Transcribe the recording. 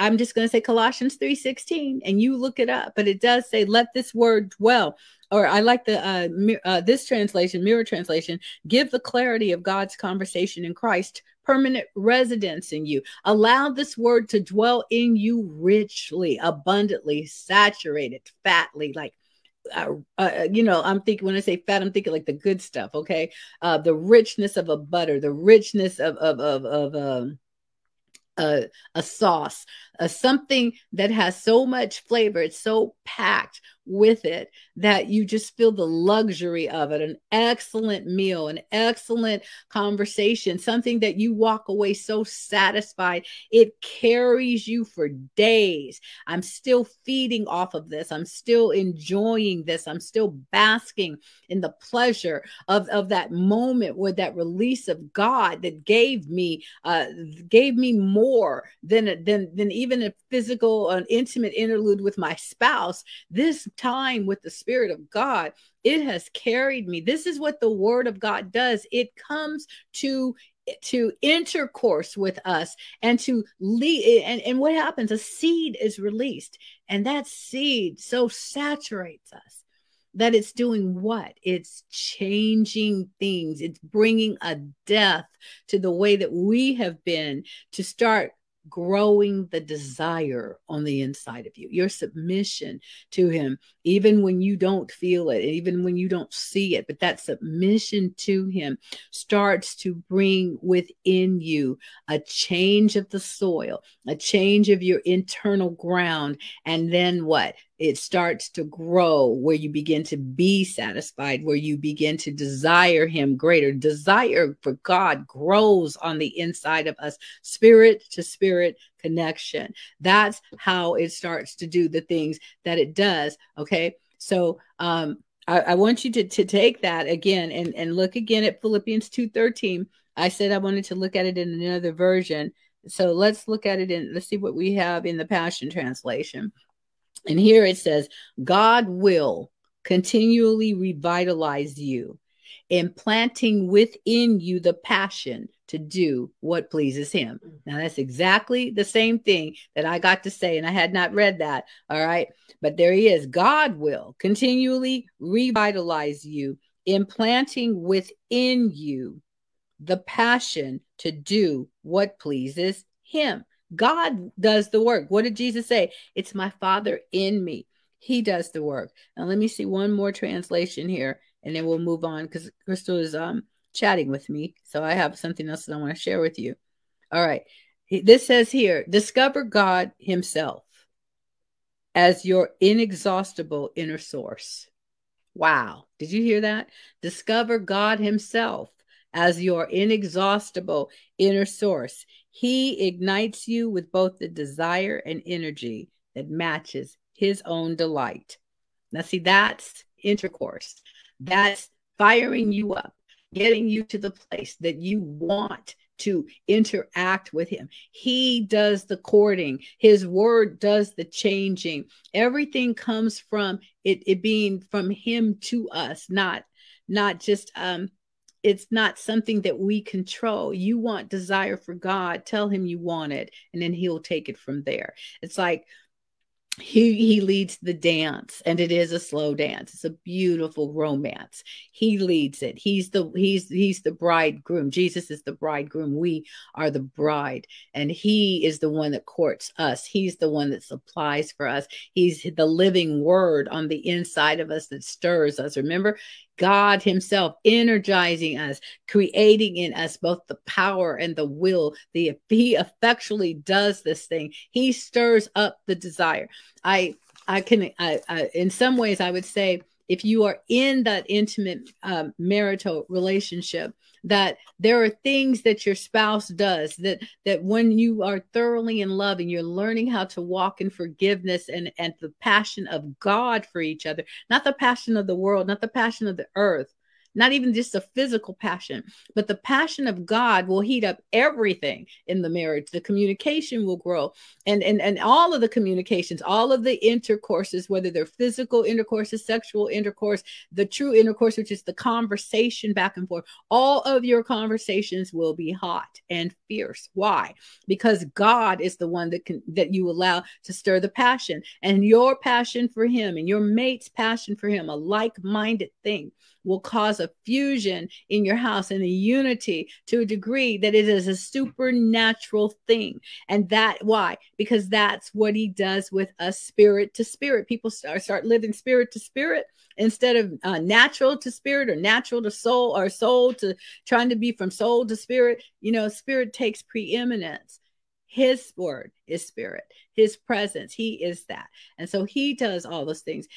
I'm just going to say Colossians 3:16 and you look it up, but it does say let this word dwell or I like the uh, uh, this translation, mirror translation, give the clarity of God's conversation in Christ permanent residence in you. Allow this word to dwell in you richly, abundantly, saturated, fatly, like uh, uh, you know, I'm thinking when I say fat, I'm thinking like the good stuff. Okay, uh, the richness of a butter, the richness of of of, of um, a, a sauce, a something that has so much flavor. It's so packed with it that you just feel the luxury of it. An excellent meal, an excellent conversation, something that you walk away so satisfied. It carries you for days. I'm still feeding off of this. I'm still enjoying this. I'm still basking in the pleasure of, of that moment with that release of God that gave me uh, gave me more than than than even a physical, an intimate interlude with my spouse. This time with the Spirit of God, it has carried me. This is what the Word of God does. It comes to to intercourse with us and to lead and, and what happens a seed is released and that seed so saturates us that it's doing what? It's changing things. It's bringing a death to the way that we have been to start growing the desire on the inside of you, your submission to Him, even when you don't feel it, even when you don't see it. But that submission to Him starts to bring within you a change of the soil, a change of your internal ground. And then what? It starts to grow where you begin to be satisfied, where you begin to desire Him greater. Desire for God grows on the inside of us, spirit to spirit connection. That's how it starts to do the things that it does. Okay. So, um, I, want you to, to take that again and, and look again at Philippians 2:13. I said I wanted to look at it in another version. So let's look at it in let's see what we have in the Passion Translation. And here it says, God will continually revitalize you, implanting within you the passion to do what pleases Him. Now, that's exactly the same thing that I got to say, and I had not read that. All right. But there he is. God will continually revitalize you, implanting within you the passion to do what pleases Him. God does the work. What did Jesus say? It's my Father in me. He does the work. Now let me see one more translation here, and then we'll move on because Crystal is um chatting with me. So I have something else that I want to share with you. All right. This says here, discover God Himself as your inexhaustible inner source. Wow. Did you hear that? Discover God Himself as your inexhaustible inner source. He ignites you with both the desire and energy that matches his own delight. Now, see, that's intercourse. That's firing you up, getting you to the place that you want to interact with him. He does the courting, his word does the changing. Everything comes from it, it being from him to us, not not just um it's not something that we control. You want desire for God, tell him you want it, and then he'll take it from there. It's like he he leads the dance and it is a slow dance. It's a beautiful romance. He leads it. He's the he's he's the bridegroom. Jesus is the bridegroom. We are the bride and he is the one that courts us. He's the one that supplies for us. He's the living word on the inside of us that stirs us. Remember God Himself energizing us, creating in us both the power and the will. The He effectually does this thing. He stirs up the desire. I I can I, I in some ways I would say if you are in that intimate um, marital relationship that there are things that your spouse does that that when you are thoroughly in love and you're learning how to walk in forgiveness and and the passion of god for each other not the passion of the world not the passion of the earth not even just a physical passion, but the passion of God will heat up everything in the marriage. The communication will grow and, and, and all of the communications, all of the intercourses, whether they're physical intercourses, sexual intercourse, the true intercourse, which is the conversation back and forth, all of your conversations will be hot and fierce. Why? Because God is the one that can, that you allow to stir the passion and your passion for him and your mate's passion for him, a like-minded thing will cause a fusion in your house and a unity to a degree that it is a supernatural thing. And that why? Because that's what he does with us spirit to spirit. People start, start living spirit to spirit instead of uh, natural to spirit or natural to soul or soul to trying to be from soul to spirit. You know, spirit takes preeminence. His word is spirit, his presence. He is that. And so he does all those things.